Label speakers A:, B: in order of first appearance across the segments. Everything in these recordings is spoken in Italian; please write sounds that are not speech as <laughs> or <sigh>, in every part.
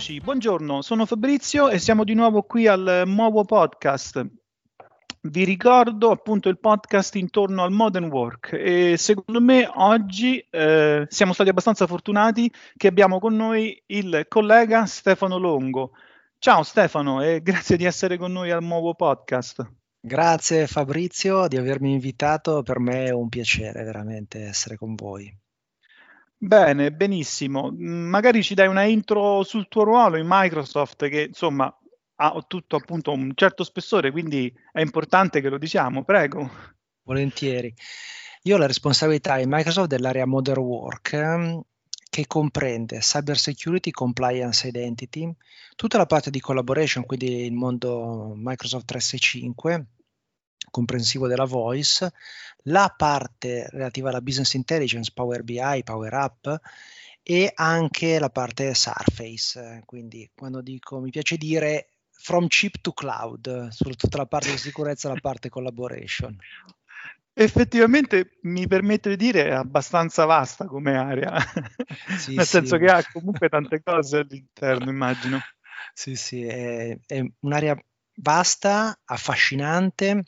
A: Eccoci, buongiorno, sono Fabrizio e siamo di nuovo qui al nuovo podcast. Vi ricordo appunto il podcast intorno al modern work e secondo me oggi eh, siamo stati abbastanza fortunati che abbiamo con noi il collega Stefano Longo. Ciao Stefano e <laughs> grazie di essere con noi al nuovo podcast.
B: Grazie Fabrizio di avermi invitato, per me è un piacere veramente essere con voi.
A: Bene, benissimo. Mm, magari ci dai una intro sul tuo ruolo in Microsoft che insomma ha tutto appunto un certo spessore, quindi è importante che lo diciamo, prego.
B: Volentieri. Io ho la responsabilità in Microsoft dell'area Modern Work ehm, che comprende cyber security, compliance identity, tutta la parte di collaboration, quindi il mondo Microsoft 365, comprensivo della voice, la parte relativa alla business intelligence, Power BI, Power App e anche la parte Surface. Quindi quando dico mi piace dire from chip to cloud, soprattutto la parte di sicurezza e la parte collaboration.
A: Effettivamente mi permette di dire è abbastanza vasta come area, sì, <laughs> nel sì. senso che ha comunque tante cose all'interno, immagino.
B: Sì, sì, è, è un'area vasta, affascinante,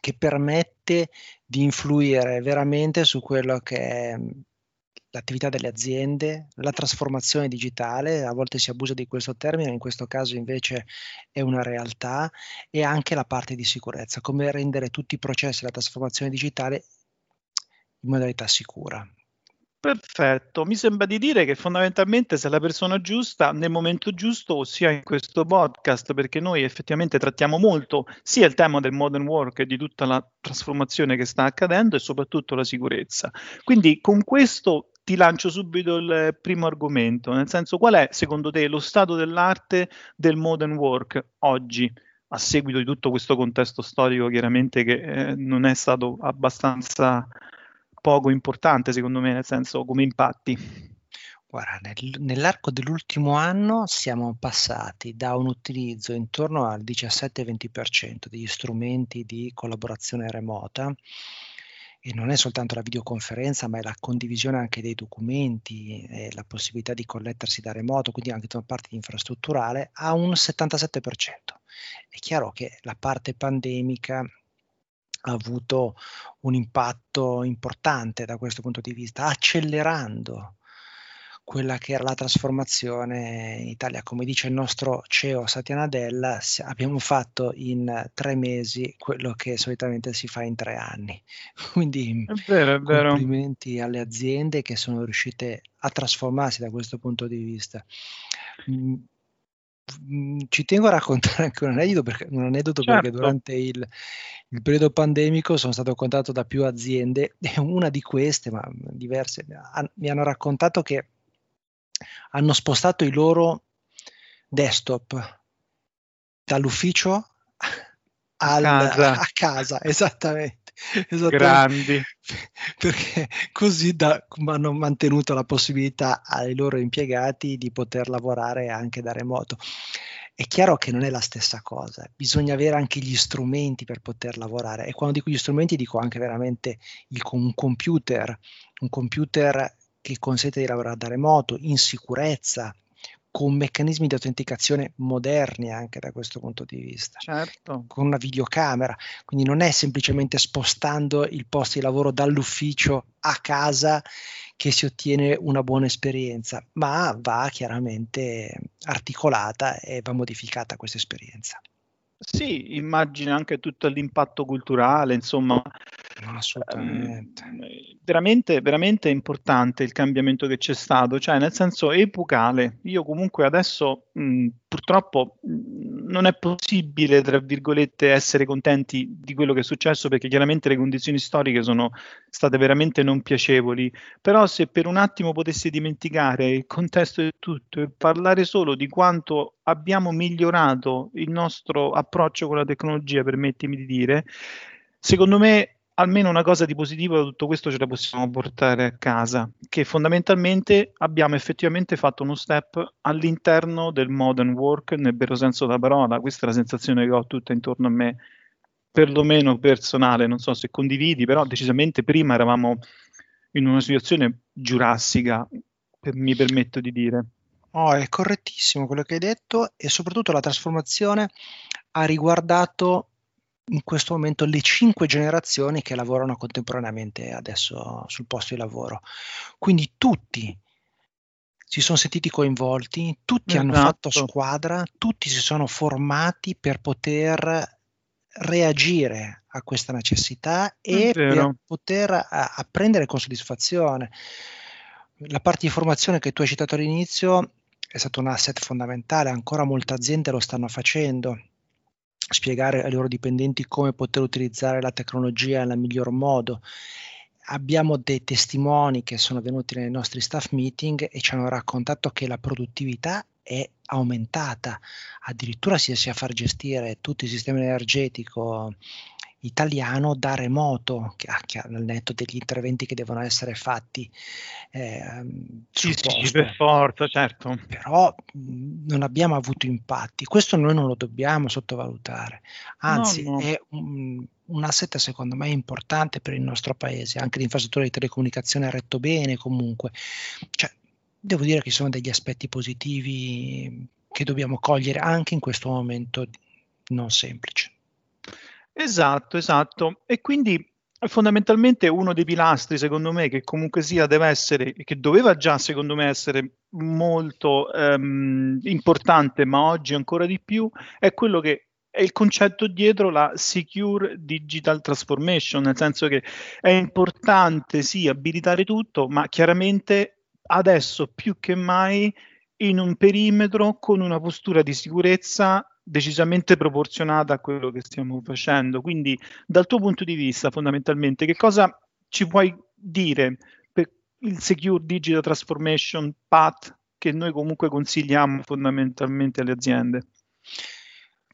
B: che permette di influire veramente su quello che è l'attività delle aziende, la trasformazione digitale, a volte si abusa di questo termine, in questo caso invece è una realtà, e anche la parte di sicurezza, come rendere tutti i processi della trasformazione digitale in modalità sicura.
A: Perfetto, mi sembra di dire che fondamentalmente sei la persona giusta nel momento giusto, ossia in questo podcast, perché noi effettivamente trattiamo molto sia il tema del modern work e di tutta la trasformazione che sta accadendo e soprattutto la sicurezza. Quindi con questo ti lancio subito il primo argomento, nel senso qual è secondo te lo stato dell'arte del modern work oggi, a seguito di tutto questo contesto storico chiaramente che eh, non è stato abbastanza poco importante secondo me, nel senso come impatti.
B: Guarda, nel, nell'arco dell'ultimo anno siamo passati da un utilizzo intorno al 17-20% degli strumenti di collaborazione remota e non è soltanto la videoconferenza, ma è la condivisione anche dei documenti la possibilità di collettersi da remoto, quindi anche tutta parte infrastrutturale, a un 77%. È chiaro che la parte pandemica ha avuto un impatto importante da questo punto di vista, accelerando quella che era la trasformazione in Italia. Come dice il nostro CEO Satya Nadella, abbiamo fatto in tre mesi quello che solitamente si fa in tre anni. <laughs> Quindi è vero, è vero. complimenti alle aziende che sono riuscite a trasformarsi da questo punto di vista. Ci tengo a raccontare <laughs> anche un aneddoto perché, un aneddoto certo. perché durante il, il, periodo pandemico sono stato contattato da più aziende <laughs> e una di queste, ma diverse, mi hanno raccontato che hanno spostato i loro desktop dall'ufficio al, a, casa. <laughs> a casa, esattamente. <laughs>
A: Grandi. <laughs>
B: Perché così da, hanno mantenuto la possibilità ai loro impiegati di poter lavorare anche da remoto. È chiaro che non è la stessa cosa, bisogna avere anche gli strumenti per poter lavorare e quando dico gli strumenti dico anche veramente il, un computer, un computer che consente di lavorare da remoto, in sicurezza, con meccanismi di autenticazione moderni anche da questo punto di vista, certo. con una videocamera, quindi non è semplicemente spostando il posto di lavoro dall'ufficio a casa che si ottiene una buona esperienza, ma va chiaramente articolata e va modificata questa esperienza.
A: Sì, immagino anche tutto l'impatto culturale, insomma,
B: assolutamente.
A: Ehm, veramente, veramente importante il cambiamento che c'è stato, cioè nel senso epocale. Io comunque adesso mh, purtroppo non è possibile, tra virgolette, essere contenti di quello che è successo perché chiaramente le condizioni storiche sono state veramente non piacevoli, però se per un attimo potessi dimenticare il contesto di tutto e parlare solo di quanto abbiamo migliorato il nostro approccio con la tecnologia, permettimi di dire, secondo me almeno una cosa di positivo da tutto questo ce la possiamo portare a casa, che fondamentalmente abbiamo effettivamente fatto uno step all'interno del modern work nel vero senso della parola. Questa è la sensazione che ho tutta intorno a me, perlomeno personale, non so se condividi, però decisamente prima eravamo in una situazione giurassica, per, mi permetto di dire.
B: Oh, è correttissimo quello che hai detto e soprattutto la trasformazione ha riguardato in questo momento le cinque generazioni che lavorano contemporaneamente adesso sul posto di lavoro. Quindi tutti si sono sentiti coinvolti, tutti esatto. hanno fatto squadra, tutti si sono formati per poter reagire a questa necessità e per poter apprendere con soddisfazione. La parte di formazione che tu hai citato all'inizio è stato un asset fondamentale, ancora molte aziende lo stanno facendo spiegare ai loro dipendenti come poter utilizzare la tecnologia nel miglior modo. Abbiamo dei testimoni che sono venuti nei nostri staff meeting e ci hanno raccontato che la produttività è aumentata, addirittura si riesce a far gestire tutto il sistema energetico italiano da remoto, che, al netto degli interventi che devono essere fatti.
A: Eh, sì, sì, per forza, certo.
B: Però mh, non abbiamo avuto impatti. Questo noi non lo dobbiamo sottovalutare. Anzi, no, no. è un, un asset secondo me importante per il nostro paese. Anche l'infrastruttura di telecomunicazione ha retto bene comunque. Cioè, devo dire che ci sono degli aspetti positivi che dobbiamo cogliere anche in questo momento non semplice.
A: Esatto, esatto. E quindi fondamentalmente uno dei pilastri, secondo me, che comunque sia deve essere, che doveva già, secondo me, essere molto um, importante, ma oggi ancora di più, è quello che è il concetto dietro la secure digital transformation, nel senso che è importante sì abilitare tutto, ma chiaramente adesso più che mai in un perimetro con una postura di sicurezza decisamente proporzionata a quello che stiamo facendo. Quindi, dal tuo punto di vista, fondamentalmente, che cosa ci puoi dire per il Secure Digital Transformation Path che noi comunque consigliamo fondamentalmente alle aziende?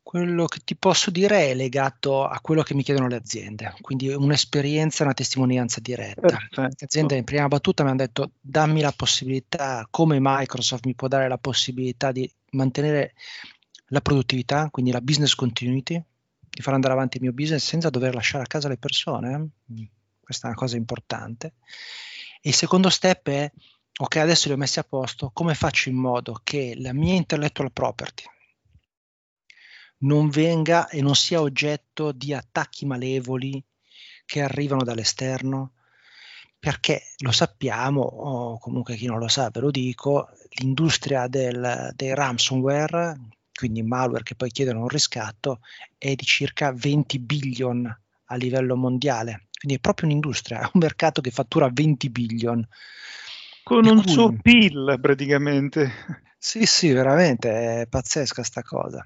B: Quello che ti posso dire è legato a quello che mi chiedono le aziende, quindi un'esperienza, una testimonianza diretta. Perfetto. Le aziende in prima battuta mi hanno detto dammi la possibilità, come Microsoft mi può dare la possibilità di mantenere la produttività, quindi la business continuity, di far andare avanti il mio business senza dover lasciare a casa le persone. Mm, questa è una cosa importante. E il secondo step è, ok, adesso li ho messi a posto, come faccio in modo che la mia intellectual property non venga e non sia oggetto di attacchi malevoli che arrivano dall'esterno? Perché lo sappiamo, o comunque chi non lo sa ve lo dico, l'industria del, dei ransomware, quindi malware che poi chiedono un riscatto, è di circa 20 billion a livello mondiale. Quindi è proprio un'industria, è un mercato che fattura 20 billion.
A: Con un cui... suo PIL praticamente.
B: Sì, sì, veramente è pazzesca sta cosa.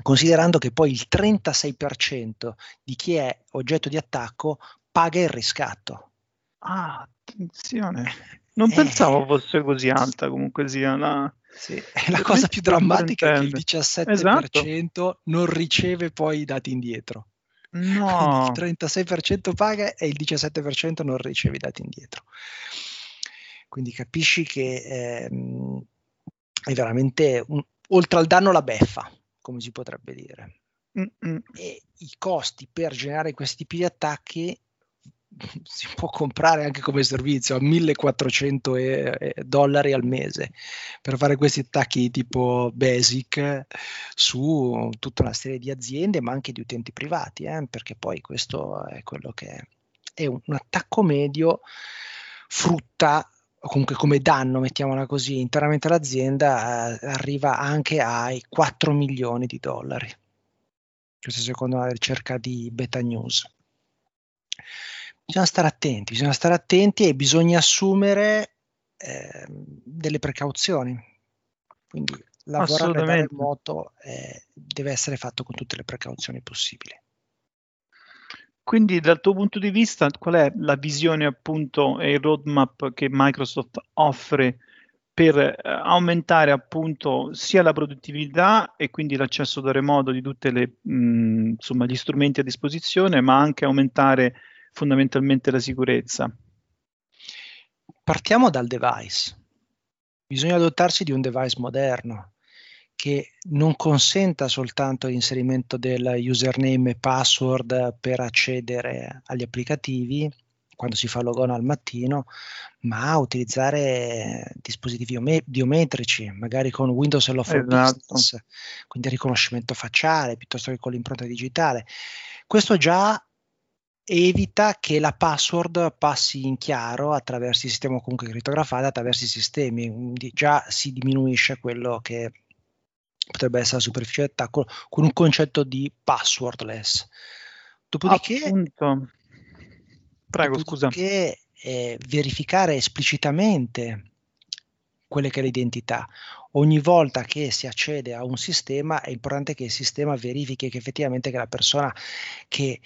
B: Considerando che poi il 36% di chi è oggetto di attacco paga il riscatto.
A: Ah, attenzione. Non eh, pensavo fosse così alta comunque sia la,
B: sì, <laughs> la cosa più drammatica è che il 17% esatto. non riceve poi i dati indietro. No. <laughs> il 36% paga e il 17% non riceve i dati indietro. Quindi capisci che ehm, è veramente un, oltre al danno la beffa, come si potrebbe dire. Mm-mm. E i costi per generare questi tipi di attacchi <laughs> si può comprare anche come servizio a 1400 e, dollari al mese per fare questi attacchi tipo basic su tutta una serie di aziende ma anche di utenti privati eh, perché poi questo è quello che è, è un, un attacco medio frutta comunque come danno, mettiamola così, interamente all'azienda eh, arriva anche ai 4 milioni di dollari. Questo secondo la ricerca di Beta News bisogna stare attenti, bisogna stare attenti e bisogna assumere eh, delle precauzioni. Quindi lavorare da remoto eh, deve essere fatto con tutte le precauzioni possibili.
A: Quindi dal tuo punto di vista qual è la visione appunto e il roadmap che Microsoft offre per eh, aumentare appunto sia la produttività e quindi l'accesso da remoto di tutti gli strumenti a disposizione, ma anche aumentare fondamentalmente la sicurezza?
B: Partiamo dal device. Bisogna dotarsi di un device moderno che non consenta soltanto l'inserimento del username e password per accedere agli applicativi, quando si fa logon al mattino, ma utilizzare dispositivi biometrici, magari con Windows Hello for esatto. Business, quindi riconoscimento facciale piuttosto che con l'impronta digitale. Questo già evita che la password passi in chiaro attraverso il sistema comunque crittografata, attraverso i sistemi, quindi già si diminuisce quello che potrebbe essere la superficie di attacco con un concetto di passwordless. Dopodiché,
A: Appunto. Prego, dopodiché.
B: Eh, verificare esplicitamente quelle che è l'identità. Ogni volta che si accede a un sistema è importante che il sistema verifichi che effettivamente che la persona che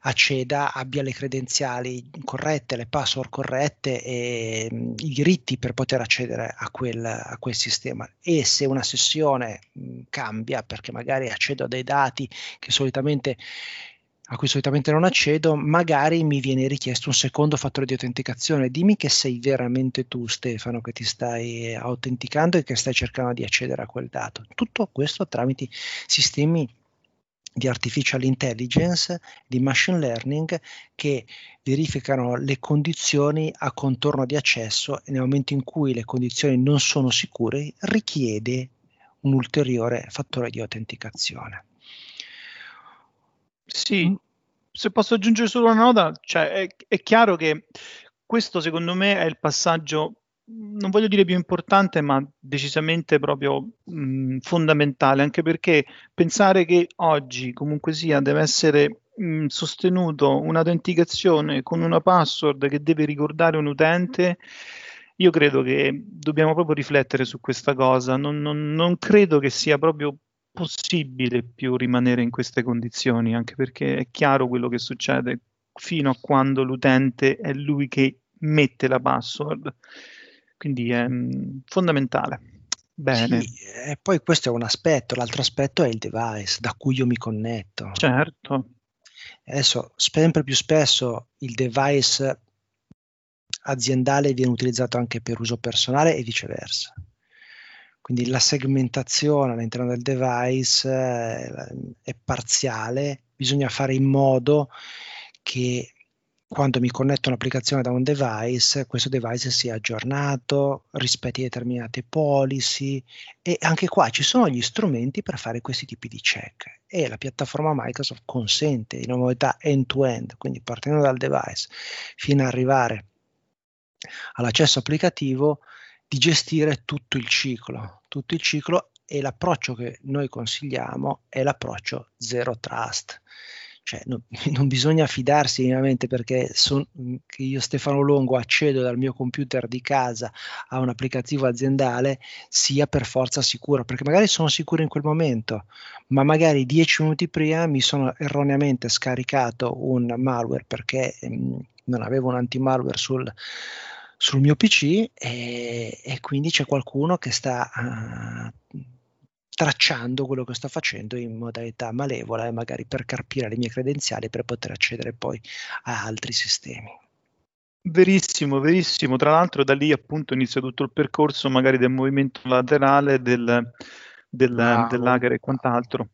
B: acceda abbia le credenziali corrette, le password corrette e mh, i diritti per poter accedere a quel, a quel sistema. E se una sessione mh, cambia perché magari accedo a dei dati che solitamente a cui solitamente non accedo, magari mi viene richiesto un secondo fattore di autenticazione. Dimmi che sei veramente tu, Stefano, che ti stai autenticando e che stai cercando di accedere a quel dato. Tutto questo tramite sistemi di artificial intelligence, di machine learning che verificano le condizioni a contorno di accesso e nel momento in cui le condizioni non sono sicure richiede un ulteriore fattore di autenticazione.
A: Sì, se posso aggiungere solo una nota, cioè è, è chiaro che questo secondo me è il passaggio non voglio dire più importante, ma decisamente proprio mh, fondamentale, anche perché pensare che oggi comunque sia deve essere mh, sostenuto un'autenticazione con una password che deve ricordare un utente, io credo che dobbiamo proprio riflettere su questa cosa. Non, non, non credo che sia proprio possibile più rimanere in queste condizioni, anche perché è chiaro quello che succede fino a quando l'utente è lui che mette la password quindi è mh, mm, fondamentale. Bene.
B: Sì, e poi questo è un aspetto, l'altro aspetto è il device da cui io mi connetto.
A: Certo.
B: Adesso, sempre più spesso il device aziendale viene utilizzato anche per uso personale e viceversa. Quindi la segmentazione all'interno del device eh, è parziale, bisogna fare in modo che quando mi connetto un'applicazione da un device, questo device sia aggiornato, rispetti determinate policy e anche qua ci sono gli strumenti per fare questi tipi di check e la piattaforma Microsoft consente in una modalità end-to-end, quindi partendo dal device fino ad arrivare all'accesso applicativo, di gestire tutto il ciclo, tutto il ciclo e l'approccio che noi consigliamo è l'approccio zero trust cioè, no, <laughs> non bisogna fidarsi minimamente perché son, che io Stefano Longo accedo dal mio computer di casa a un applicativo aziendale sia per forza sicuro, perché magari sono sicuro in quel momento, ma magari dieci minuti prima mi sono erroneamente scaricato un malware perché mh, non avevo un antimalware sul, sul mio PC e, e, quindi c'è qualcuno che sta uh, tracciando quello che sto facendo in modalità malevola e magari per carpire le mie credenziali per poter accedere poi a altri sistemi.
A: Verissimo, verissimo. Tra l'altro da lì appunto inizia tutto il percorso magari del movimento laterale del, del, wow. dell'hacker e quant'altro.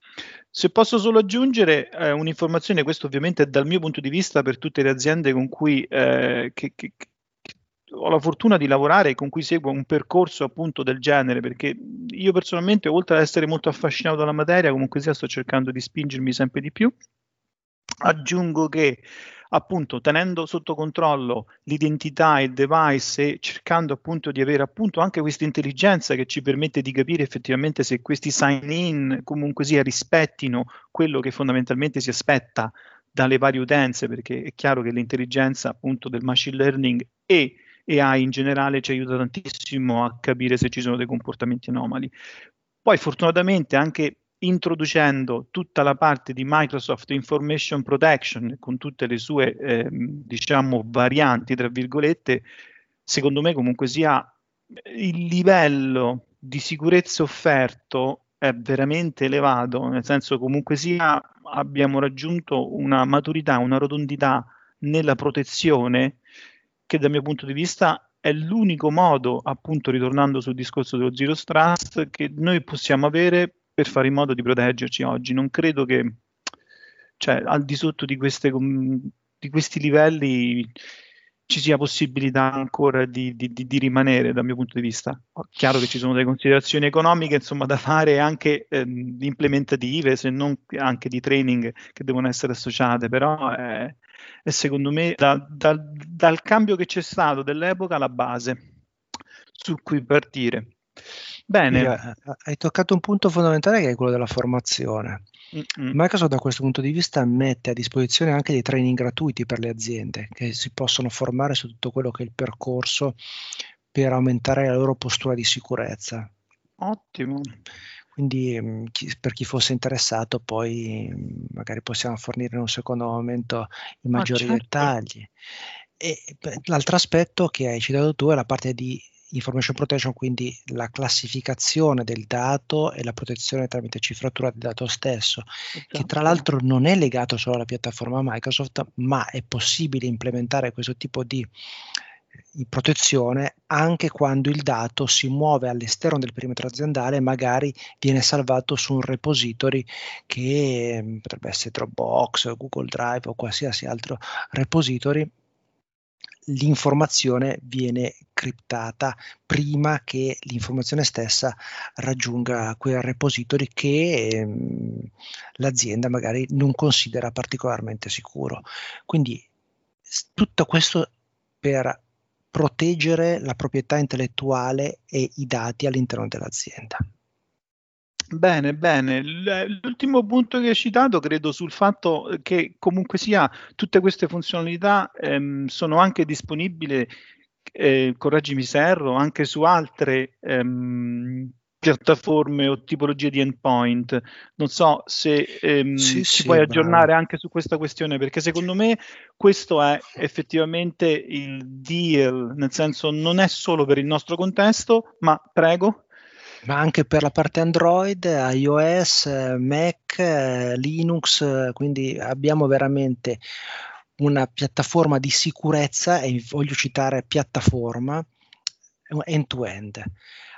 A: Se posso solo aggiungere eh, un'informazione, questo ovviamente è dal mio punto di vista per tutte le aziende con cui eh, che, che, ho la fortuna di lavorare con cui seguo un percorso appunto del genere, perché io personalmente, oltre ad essere molto affascinato dalla materia, comunque sia sto cercando di spingermi sempre di più. Aggiungo che appunto tenendo sotto controllo l'identità e il device e cercando appunto di avere appunto anche questa intelligenza che ci permette di capire effettivamente se questi sign in comunque sia rispettino quello che fondamentalmente si aspetta dalle varie utenze perché è chiaro che l'intelligenza appunto del machine learning e AI in generale ci aiuta tantissimo a capire se ci sono dei comportamenti anomali. Poi fortunatamente anche introducendo tutta la parte di Microsoft Information Protection con tutte le sue eh, diciamo varianti tra virgolette, secondo me comunque sia il livello di sicurezza offerto è veramente elevato, nel senso comunque sia abbiamo raggiunto una maturità, una rotondità nella protezione che dal mio punto di vista è l'unico modo, appunto ritornando sul discorso dello zero trust, che noi possiamo avere per fare in modo di proteggerci oggi. Non credo che, cioè, al di sotto di, queste, di questi livelli ci sia possibilità ancora di, di, di, rimanere dal mio punto di vista. Chiaro che ci sono delle considerazioni economiche insomma, da fare anche ehm, implementative, se non anche di training che devono essere associate, però è, è secondo me da, da, dal cambio che c'è stato dell'epoca la base su cui partire.
B: Bene. Eh, hai toccato un punto fondamentale che è quello della formazione. Mm-mm. Microsoft da questo punto di vista mette a disposizione anche dei training gratuiti per le aziende che si possono formare su tutto quello che è il percorso per aumentare la loro postura di sicurezza.
A: Ottimo.
B: Quindi mm, per chi fosse interessato poi mm, magari possiamo fornire in un secondo momento i maggiori certo. dettagli. E l'altro aspetto che hai citato tu è la parte di information protection, quindi la classificazione del dato e la protezione tramite cifratura del dato stesso, esatto. che tra l'altro non è legato solo alla piattaforma Microsoft, ma è possibile implementare questo tipo di eh, protezione anche quando il dato si muove all'esterno del perimetro aziendale e magari viene salvato su un repository che mm, potrebbe essere Dropbox, Google Drive o qualsiasi altro repository l'informazione viene criptata prima che l'informazione stessa raggiunga quel repository che ehm, l'azienda magari non considera particolarmente sicuro. Quindi tutto questo per proteggere la proprietà intellettuale e i dati all'interno dell'azienda.
A: Bene, bene. L'ultimo punto che hai citato credo sul fatto che comunque sia tutte queste funzionalità ehm, sono anche disponibili, eh, correggimi se erro, anche su altre ehm, piattaforme o tipologie di endpoint. Non so se ehm, sì, ci sì, puoi aggiornare bravo. anche su questa questione, perché secondo me questo è effettivamente il deal, nel senso non è solo per il nostro contesto, ma prego
B: ma anche per la parte Android, iOS, Mac, Linux, quindi abbiamo veramente una piattaforma di sicurezza e voglio citare piattaforma end-to-end.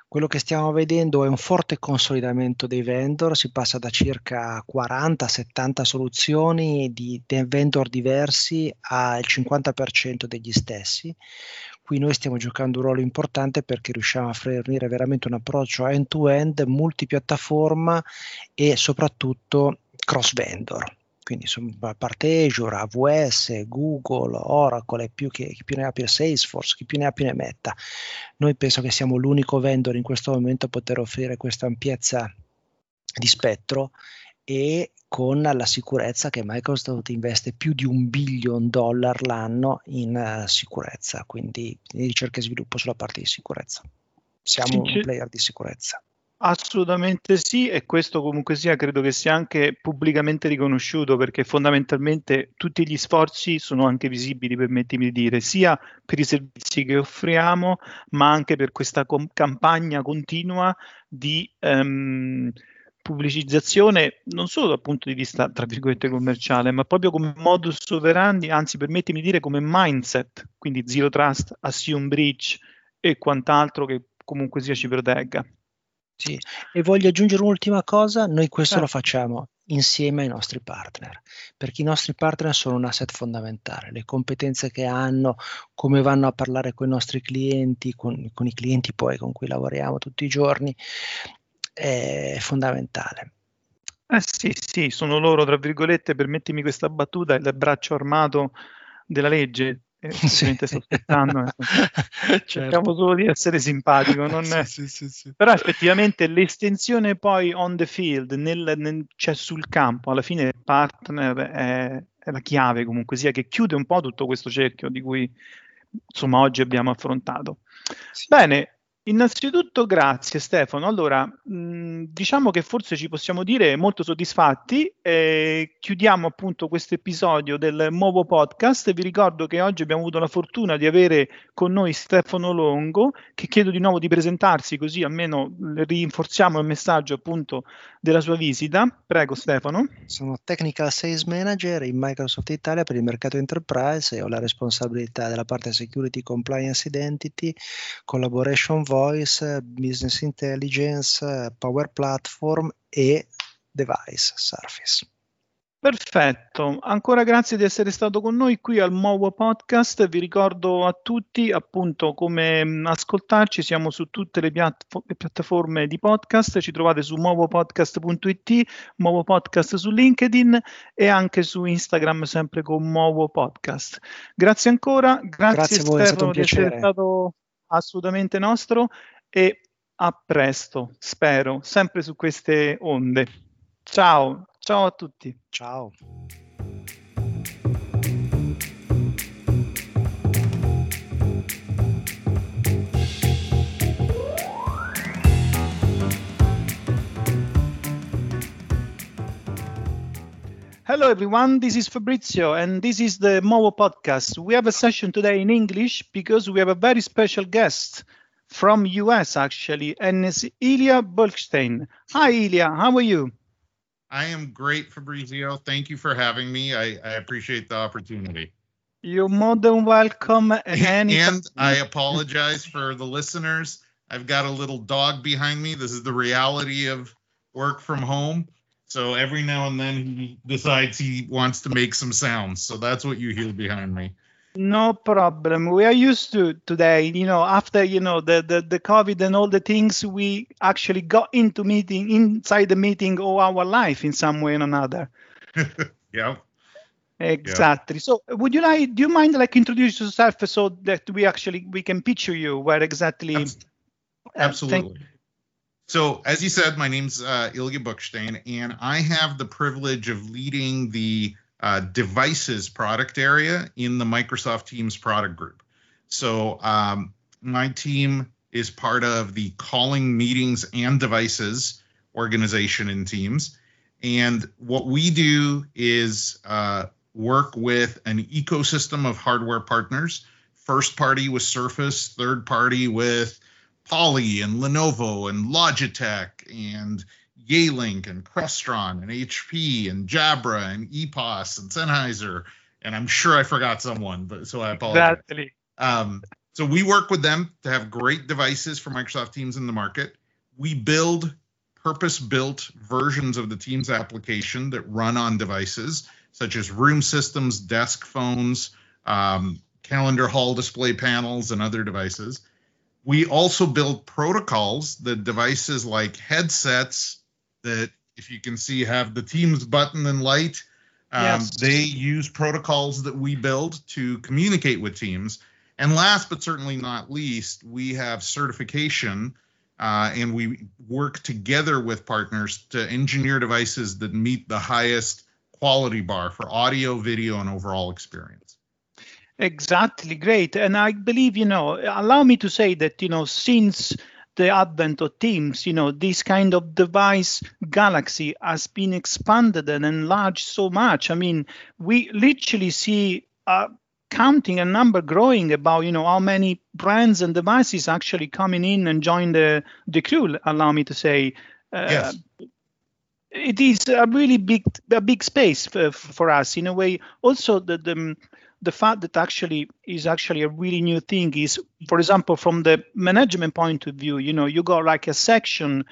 B: Quello che stiamo vedendo è un forte consolidamento dei vendor, si passa da circa 40-70 soluzioni di vendor diversi al 50% degli stessi. Qui noi stiamo giocando un ruolo importante perché riusciamo a fornire veramente un approccio end-to-end, multipiattaforma e soprattutto cross-vendor. Quindi a parte Azure, AWS, Google, Oracle, e più che, chi più ne ha più Salesforce, chi più ne ha più ne metta. Noi penso che siamo l'unico vendor in questo momento a poter offrire questa ampiezza di spettro e con la sicurezza che Microsoft investe più di un billion dollar l'anno in uh, sicurezza, quindi in ricerca e sviluppo sulla parte di sicurezza. Siamo un player di sicurezza.
A: Assolutamente sì, e questo comunque sia credo che sia anche pubblicamente riconosciuto perché fondamentalmente tutti gli sforzi sono anche visibili, permettimi di dire, sia per i servizi che offriamo, ma anche per questa com- campagna continua di um, pubblicizzazione non solo dal punto di vista, tra virgolette, commerciale, ma proprio come modus operandi, anzi permettimi di dire come mindset, quindi zero trust, assume breach e quant'altro che comunque sia ci protegga.
B: Sì, e voglio aggiungere un'ultima cosa, noi questo eh. lo facciamo insieme ai nostri partner, perché i nostri partner sono un asset fondamentale, le competenze che hanno, come vanno a parlare con i nostri clienti, con, con i clienti poi con cui lavoriamo tutti i giorni, è fondamentale.
A: Eh sì, sì, sono loro, tra virgolette, permettimi questa battuta, il braccio armato della legge. Eh, <laughs> sì. sto aspettando, eh. <laughs> certo. cerchiamo solo di essere simpatico, non è... sì, sì, però effettivamente l'estensione poi on the field, nel, nel, cioè sul campo, alla fine il partner è, è la chiave comunque sia che chiude un po' tutto questo cerchio di cui insomma oggi abbiamo affrontato. Bene, Innanzitutto grazie Stefano. Allora, mh, diciamo che forse ci possiamo dire molto soddisfatti. Eh, chiudiamo appunto questo episodio del nuovo podcast. Vi ricordo che oggi abbiamo avuto la fortuna di avere con noi Stefano Longo, che chiedo di nuovo di presentarsi così almeno rinforziamo il messaggio appunto della sua visita. Prego Stefano.
B: Sono Technical Sales Manager in Microsoft Italia per il mercato enterprise e ho la responsabilità della parte Security Compliance Identity, Collaboration Voice, Business Intelligence, Power Platform e Device Surface.
A: Perfetto, ancora grazie di essere stato con noi qui al Movo Podcast. Vi ricordo a tutti appunto come ascoltarci, siamo su tutte le, piatt- le piattaforme di podcast, ci trovate su movopodcast.it, Movo Podcast su LinkedIn e anche su Instagram sempre con Movo Podcast. Grazie ancora, grazie, grazie spero di essere stato assolutamente nostro e a presto, spero, sempre su queste onde. Ciao. Ciao a tutti.
B: Ciao.
A: Hello everyone, this is Fabrizio and this is the MOWO podcast. We have a session today in English because we have a very special guest from US actually and it's Ilya Bolkstein. Hi Ilya, how are you?
C: I am great, Fabrizio. Thank you for having me. I, I appreciate the opportunity.
A: You're more than welcome. <laughs>
C: And, and I apologize for the listeners. I've got a little dog behind me. This is the reality of work from home. So every now and then he decides he wants to make some sounds. So that's what you hear behind me.
A: No problem. We are used to today, you know, after, you know, the, the, the COVID and all the things, we actually got into meeting inside the meeting all our life in some way or another. <laughs>
C: yeah.
A: Exactly. So would you like, do you mind like introduce yourself so that we actually, we can picture you where exactly? Uh,
C: absolutely. So as you said, my name's uh, Ilya Buchstein and I have the privilege of leading the uh, devices product area in the Microsoft Teams product group. So um, my team is part of the calling meetings and devices organization in Teams. And what we do is uh, work with an ecosystem of hardware partners. First party with Surface, third party with Poly and Lenovo and Logitech and Yealink and Crestron and HP and Jabra and EPOS and Sennheiser. And I'm sure I forgot someone, but so I apologize. Exactly. Um, so we work with them to have great devices for Microsoft Teams in the market. We build purpose-built versions of the Teams application that run on devices such as room systems, desk phones, um, calendar hall display panels, and other devices. We also build protocols that devices like headsets that if you can see have the Teams button and light. Um, yes. They use protocols that we build to communicate with teams. And last but certainly not least, we have certification uh, and we work together with partners to engineer devices that meet the highest quality bar for audio, video, and overall experience.
A: Exactly, great. And I believe, you know, allow me to say that, you know, since the advent of Teams, you know, this kind of device galaxy has been expanded and enlarged so much. I mean, we literally see uh, counting a number growing about, you know, how many brands and devices actually coming in and join the the crew. Allow me to say.
C: Uh, yes.
A: It is a really big, a big space for, for us in a way. Also, the, the the fact that actually is actually a really new thing is, for example, from the management point of view, you know, you got like a section,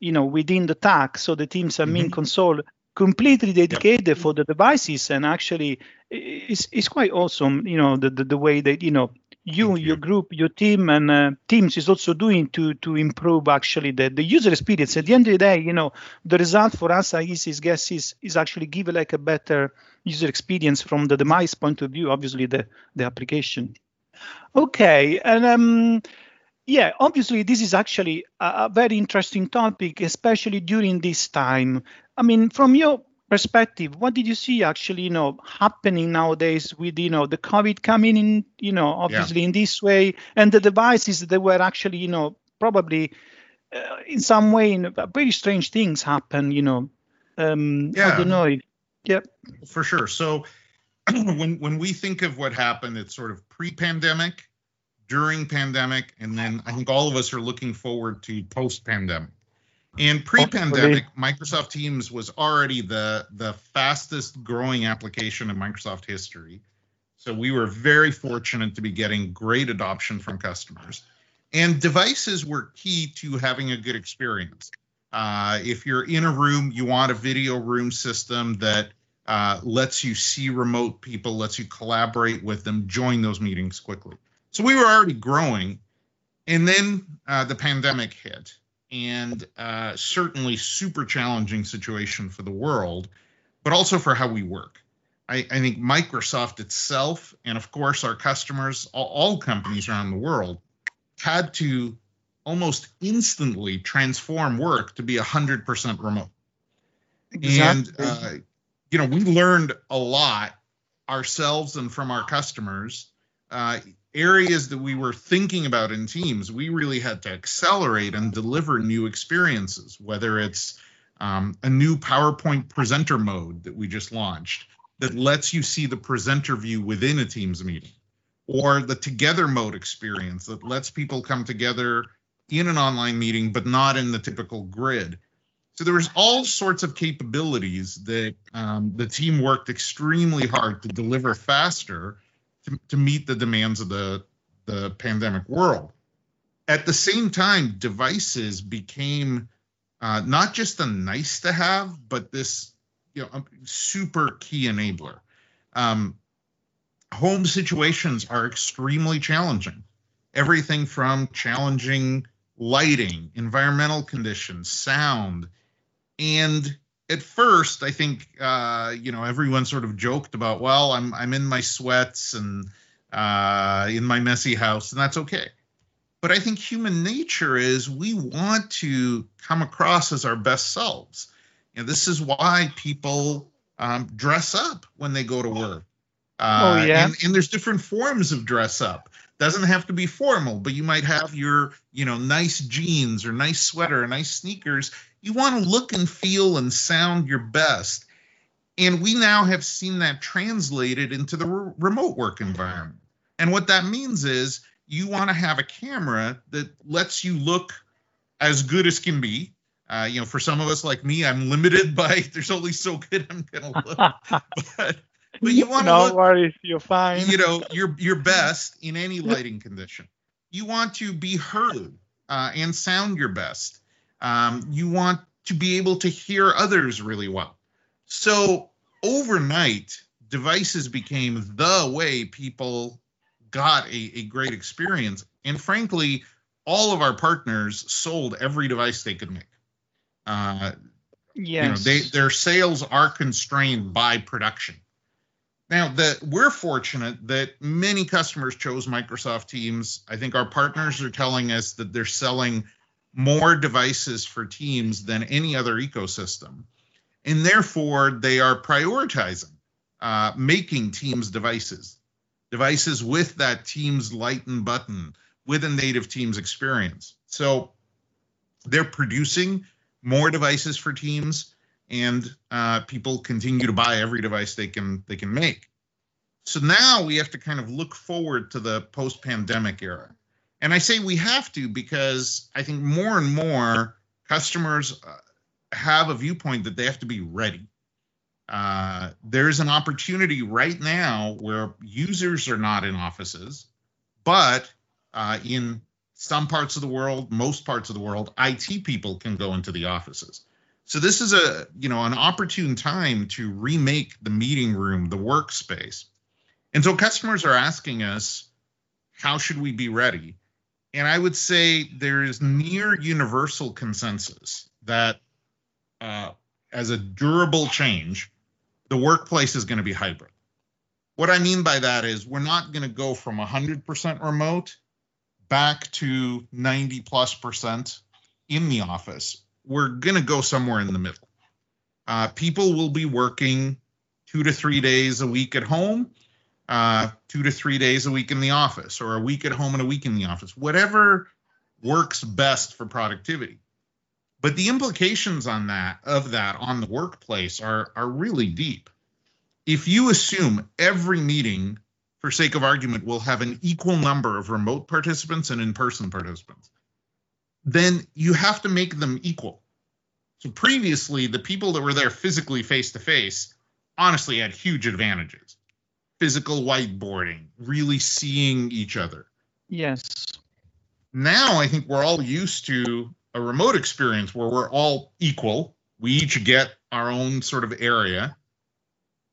A: you know, within the TAC, so the Teams admin mm-hmm. console completely dedicated yep. for the devices and actually it's, it's quite awesome you know the, the, the way that you know you, you, your group, your team, and uh, teams is also doing to to improve actually the, the user experience. At the end of the day, you know, the result for us, I guess, is is actually give like a better user experience from the device point of view. Obviously, the the application. Okay, and um, yeah, obviously, this is actually a, a very interesting topic, especially during this time. I mean, from your perspective, what did you see actually, you know, happening nowadays with, you know, the COVID coming in, you know, obviously yeah. in this way, and the devices that were actually, you know, probably uh, in some way, you know, very strange things happen, you know. Um, yeah. I don't know. If, yep.
C: For sure. So <clears throat> when when we think of what happened, it's sort of pre-pandemic, during pandemic, and then I think all of us are looking forward to post-pandemic. And pre-pandemic, Microsoft Teams was already the the fastest growing application in Microsoft history. So we were very fortunate to be getting great adoption from customers. And devices were key to having a good experience. Uh, if you're in a room, you want a video room system that uh, lets you see remote people, lets you collaborate with them, join those meetings quickly. So we were already growing, and then uh, the pandemic hit, and uh, certainly super challenging situation for the world, but also for how we work. I, I think Microsoft itself, and of course our customers, all, all companies around the world, had to almost instantly transform work to be 100% remote. Exactly. And, uh, you know, we learned a lot ourselves and from our customers. Uh, areas that we were thinking about in teams, we really had to accelerate and deliver new experiences, whether it's um, a new PowerPoint presenter mode that we just launched that lets you see the presenter view within a Teams meeting, or the together mode experience that lets people come together in an online meeting, but not in the typical grid. So there was all sorts of capabilities that um, the team worked extremely hard to deliver faster to, to meet the demands of the, the pandemic world. At the same time, devices became uh, not just a nice to have, but this you know, super key enabler. Um, home situations are extremely challenging. Everything from challenging lighting, environmental conditions, sound. And at first, I think uh, you know everyone sort of joked about, well, I'm I'm in my sweats and uh, in my messy house, and that's okay. But I think human nature is we want to come across as our best selves. And this is why people um, dress up when they go to work. Uh, oh yeah. And, and there's different forms of dress up doesn't have to be formal but you might have your you know nice jeans or nice sweater or nice sneakers. You want to look and feel and sound your best. And we now have seen that translated into the re- remote work environment. And what that means is you want to have a camera that lets you look as good as can be. Uh, you know for some of us like me i'm limited by <laughs> there's only so good i'm gonna look. <laughs> But but you want to no look,
A: worries, you're fine.
C: You know, your your best in any lighting condition. You want to be heard uh, and sound your best. Um, you want to be able to hear others really well. So overnight, devices became the way people got a, a great experience. And frankly, all of our partners sold every device they could make. Uh, yes. You know, they, their sales are constrained by production. Now that we're fortunate that many customers chose Microsoft Teams. I think our partners are telling us that they're selling more devices for Teams than any other ecosystem. And therefore, they are prioritizing uh, making Teams devices, devices with that Teams lighten button, with a native Teams experience. So they're producing more devices for Teams and uh, people continue to buy every device they can they can make. So now we have to kind of look forward to the post-pandemic era. And I say we have to because I think more and more customers uh, have a viewpoint that they have to be ready. Uh, there's an opportunity right now where users are not in offices, but uh, in some parts of the world, most parts of the world, IT people can go into the offices. So this is a you know an opportune time to remake the meeting room, the workspace. And so customers are asking us, how should we be ready? And I would say there is near universal consensus that uh, as a durable change, the workplace is going to be hybrid. What I mean by that is we're not going to go from 100% remote back to 90 plus percent in the office we're going to go somewhere in the middle. Uh, people will be working two to three days a week at home, uh, two to three days a week in the office, or a week at home and a week in the office, whatever works best for productivity. But the implications on that of that on the workplace are are really deep. If you assume every meeting, for sake of argument, will have an equal number of remote participants and in-person participants, then you have to make them equal. So previously, the people that were there physically face to face honestly had huge advantages. Physical whiteboarding, really seeing each other.
A: Yes.
C: Now I think we're all used to a remote experience where we're all equal. We each get our own sort of area.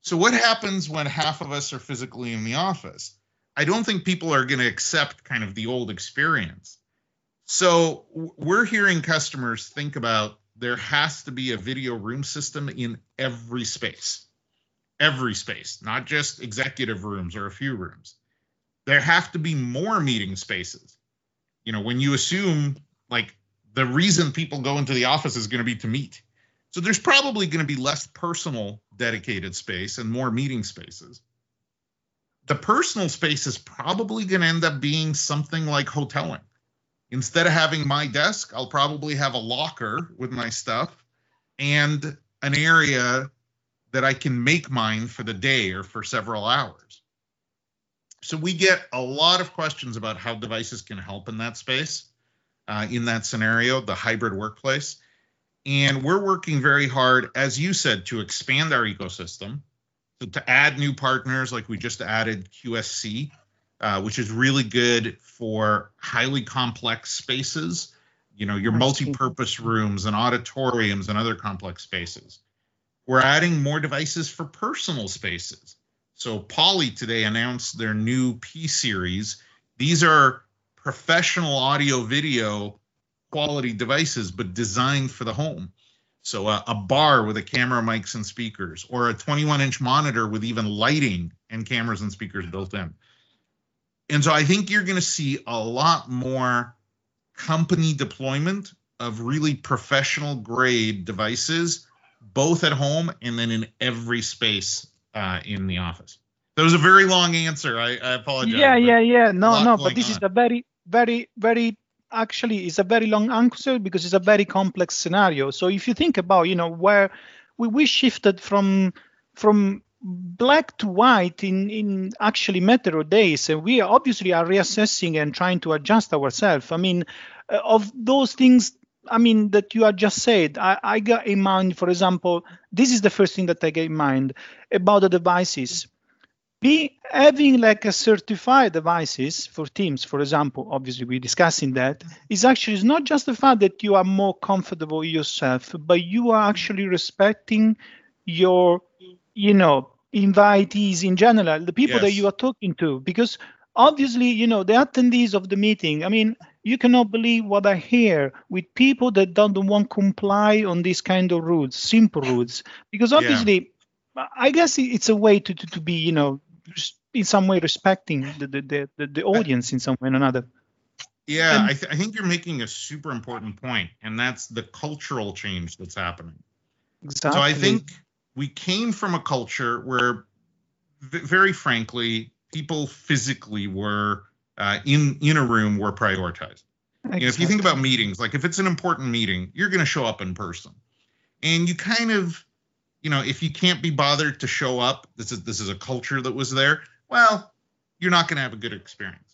C: So what happens when half of us are physically in the office? I don't think people are going to accept kind of the old experience. So we're hearing customers think about there has to be a video room system in every space. Every space, not just executive rooms or a few rooms. There have to be more meeting spaces. You know, when you assume like the reason people go into the office is going to be to meet. So there's probably going to be less personal dedicated space and more meeting spaces. The personal space is probably going to end up being something like hoteling. Instead of having my desk, I'll probably have a locker with my stuff and an area that I can make mine for the day or for several hours. So we get a lot of questions about how devices can help in that space, uh, in that scenario, the hybrid workplace. And we're working very hard, as you said, to expand our ecosystem, so to add new partners, like we just added QSC, uh, which is really good for highly complex spaces. You know, your multi-purpose rooms and auditoriums and other complex spaces. We're adding more devices for personal spaces. So Poly today announced their new P series. These are professional audio video quality devices, but designed for the home. So uh, a bar with a camera, mics, and speakers, or a 21 inch monitor with even lighting and cameras and speakers built in. And so I think you're going to see a lot more company deployment of really professional grade devices, both at home and then in every space uh, in the office. That was a very long answer. I, I apologize.
A: Yeah, yeah, yeah. No, no, but this on. is a very, very, very actually is a very long answer because it's a very complex scenario. So if you think about, you know, where we, we shifted from from black to white in in actually matter of days, and we obviously are reassessing and trying to adjust ourselves. I mean, uh, of those things. I mean that you have just said. I, I got in mind, for example, this is the first thing that I get in mind about the devices be having like a certified devices for teams for example obviously we're discussing that is actually is not just the fact that you are more comfortable yourself but you are actually respecting your you know invitees in general the people yes. that you are talking to because obviously you know the attendees of the meeting i mean you cannot believe what i hear with people that don't want to comply on these kind of rules simple rules because obviously yeah. i guess it's a way to, to, to be you know in some way respecting the the, the, the audience in some way or another.
C: Yeah, and, I, th- I think you're making a super important point, and that's the cultural change that's happening. Exactly. So I think we came from a culture where, very frankly, people physically were uh, in in a room were prioritized. Exactly. You know, if you think about meetings, like if it's an important meeting, you're going to show up in person, and you kind of you know, if you can't be bothered to show up, this is this is a culture that was there. Well, you're not going to have a good experience.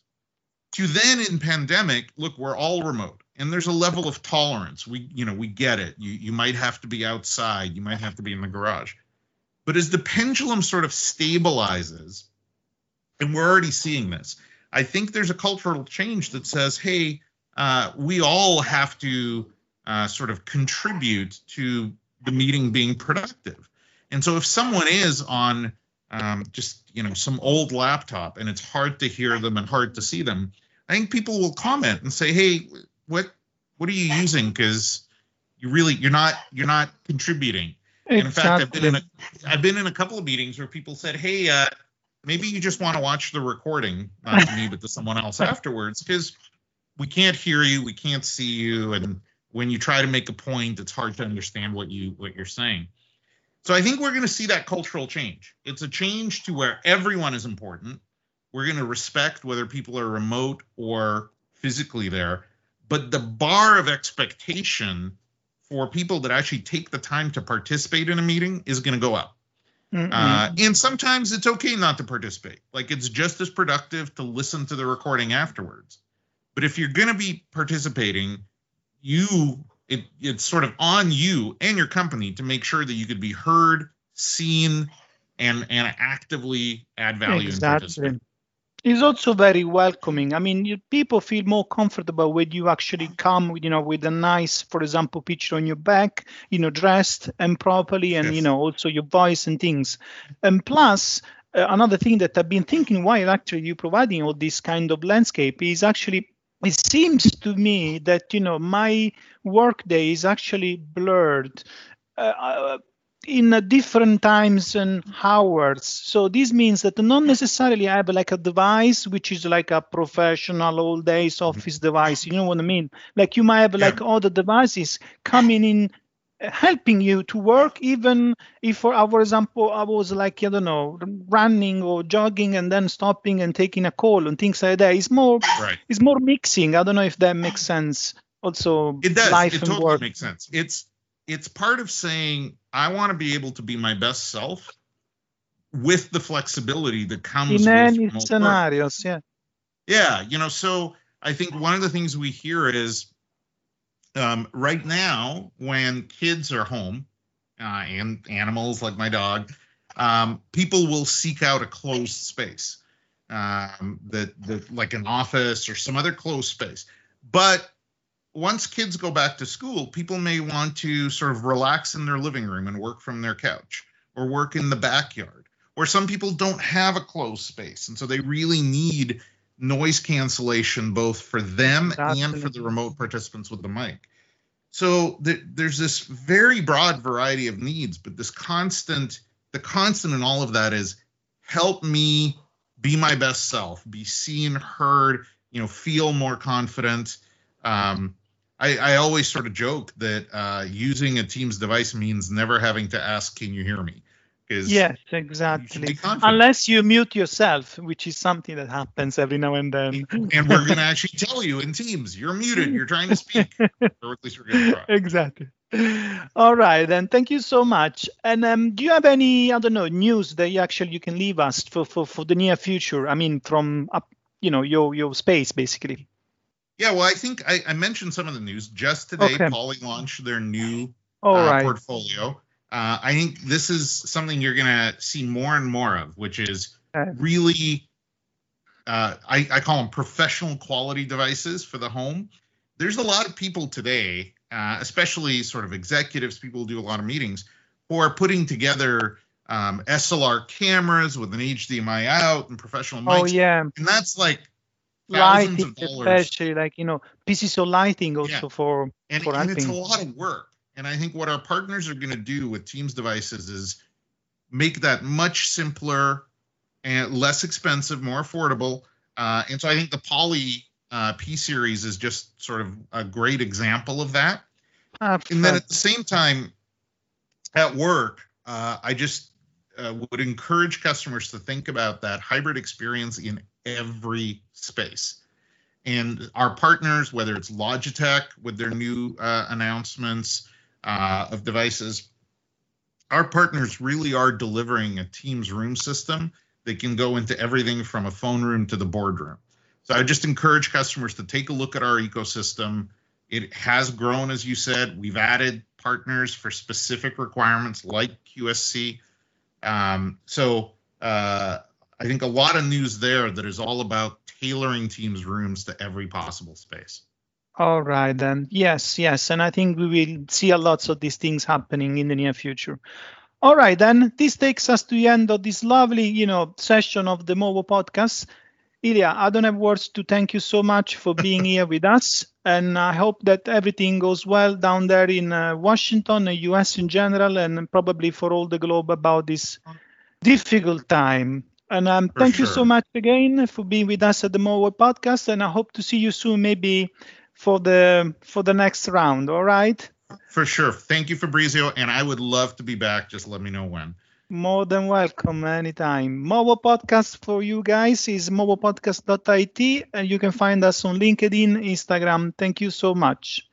C: To then in pandemic, look, we're all remote, and there's a level of tolerance. We, you know, we get it. You you might have to be outside, you might have to be in the garage, but as the pendulum sort of stabilizes, and we're already seeing this, I think there's a cultural change that says, hey, uh, we all have to uh, sort of contribute to the meeting being productive. And so if someone is on um, just you know some old laptop and it's hard to hear them and hard to see them, I think people will comment and say, "Hey, what what are you using? Because you really you're not you're not contributing." Exactly. And in fact, I've been in a I've been in a couple of meetings where people said, "Hey, uh, maybe you just want to watch the recording, not to me, but to someone else <laughs> afterwards, because we can't hear you, we can't see you, and when you try to make a point, it's hard to understand what you what you're saying. So I think we're going to see that cultural change. It's a change to where everyone is important. We're going to respect whether people are remote or physically there, but the bar of expectation for people that actually take the time to participate in a meeting is going to go up. Mm-hmm. Uh, and sometimes it's okay not to participate. Like it's just as productive to listen to the recording afterwards. But if you're going to be participating, you it, it's sort of on you and your company to make sure that you could be heard, seen, and and actively add value.
A: Exactly. It's also very welcoming. I mean, you, people feel more comfortable when you actually come, with, you know, with a nice, for example, picture on your back, you know, dressed and properly, and yes. you know, also your voice and things. And plus, uh, another thing that I've been thinking while actually you providing all this kind of landscape is actually it seems to me that you know my workday is actually blurred uh, uh in different times and hours. So this means that not necessarily I have like a device which is like a professional all days office device. You know what I mean? Like you might have like other devices coming in helping you to work even if for, uh, for example i was like i don't know running or jogging and then stopping and taking a call and things like that it's more right. it's more mixing i don't know if that makes sense also
C: it does life it and totally work. makes sense it's it's part of saying I want to be able to be my best self with the flexibility that comes
A: in any scenarios.
C: Work. Yeah. Yeah. You know, so I think one of the things we hear is um, right now when kids are home uh, and animals like my dog, um, people will seek out a closed space um, that, like an office or some other closed space. But once kids go back to school, people may want to sort of relax in their living room and work from their couch or work in the backyard. Or some people don't have a closed space. And so they really need noise cancellation both for them and for the remote participants with the mic. So th- there's this very broad variety of needs, but this constant, the constant in all of that is help me be my best self, be seen, heard, you know, feel more confident. Um, I, I always sort of joke that uh, using a Teams device means never having to ask, "Can you hear me?"
A: Yes, exactly. Unless you mute yourself, which is something that happens every now and then.
C: and we're going to actually tell you in Teams, you're muted. You're trying to speak. <laughs> or at least we're going to try.
A: Exactly. All right, then. Thank you so much. And um, do you have any, I don't know, news that you actually you can leave us for, for, for the near future? I mean, from up, you know, your your space basically.
C: Yeah, well, I think I, I mentioned some of the news just today. Okay. Poly launched their new uh, right. portfolio. Uh, I think this is something you're going to see more and more of, which is really, uh, I, I, call them professional quality devices for the home. There's a lot of people today, uh, especially sort of executives, people who do a lot of meetings, who are putting together um, SLR cameras with an HDMI out and professional oh, mics. Oh
A: yeah,
C: and that's like thousands
A: lighting, especially like you know pieces of lighting also yeah. for
C: and,
A: for
C: and it's a lot of work. And I think what our partners are going to do with Teams devices is make that much simpler and less expensive, more affordable. Uh, and so I think the Poly uh, P series is just sort of a great example of that. Absolutely. And then at the same time, at work, uh, I just uh, would encourage customers to think about that hybrid experience in every space. And our partners, whether it's Logitech with their new uh, announcements uh, of devices, our partners really are delivering a Teams room system that can go into everything from a phone room to the boardroom. So I just encourage customers to take a look at our ecosystem. It has grown, as you said. We've added partners for specific requirements like QSC. Um, so uh, I think a lot of news there that is all about tailoring teams' rooms to every possible space.
A: All right, then. Yes, yes. And I think we will see a lot of these things happening in the near future. All right, then. This takes us to the end of this lovely, you know, session of the Movo podcast. Ilya, I don't have words to thank you so much for being <laughs> here with us. And I hope that everything goes well down there in uh, Washington, the US in general, and probably for all the globe about this difficult time. And um, thank sure. you so much again for being with us at the Movo podcast. And I hope to see you soon, maybe for the for the next round. All right.
C: For sure. Thank you, Fabrizio. And I would love to be back. Just let me know when.
A: More than welcome anytime. Movo Podcast for you guys is movopodcast.it and you can find us on LinkedIn, Instagram. Thank you so much.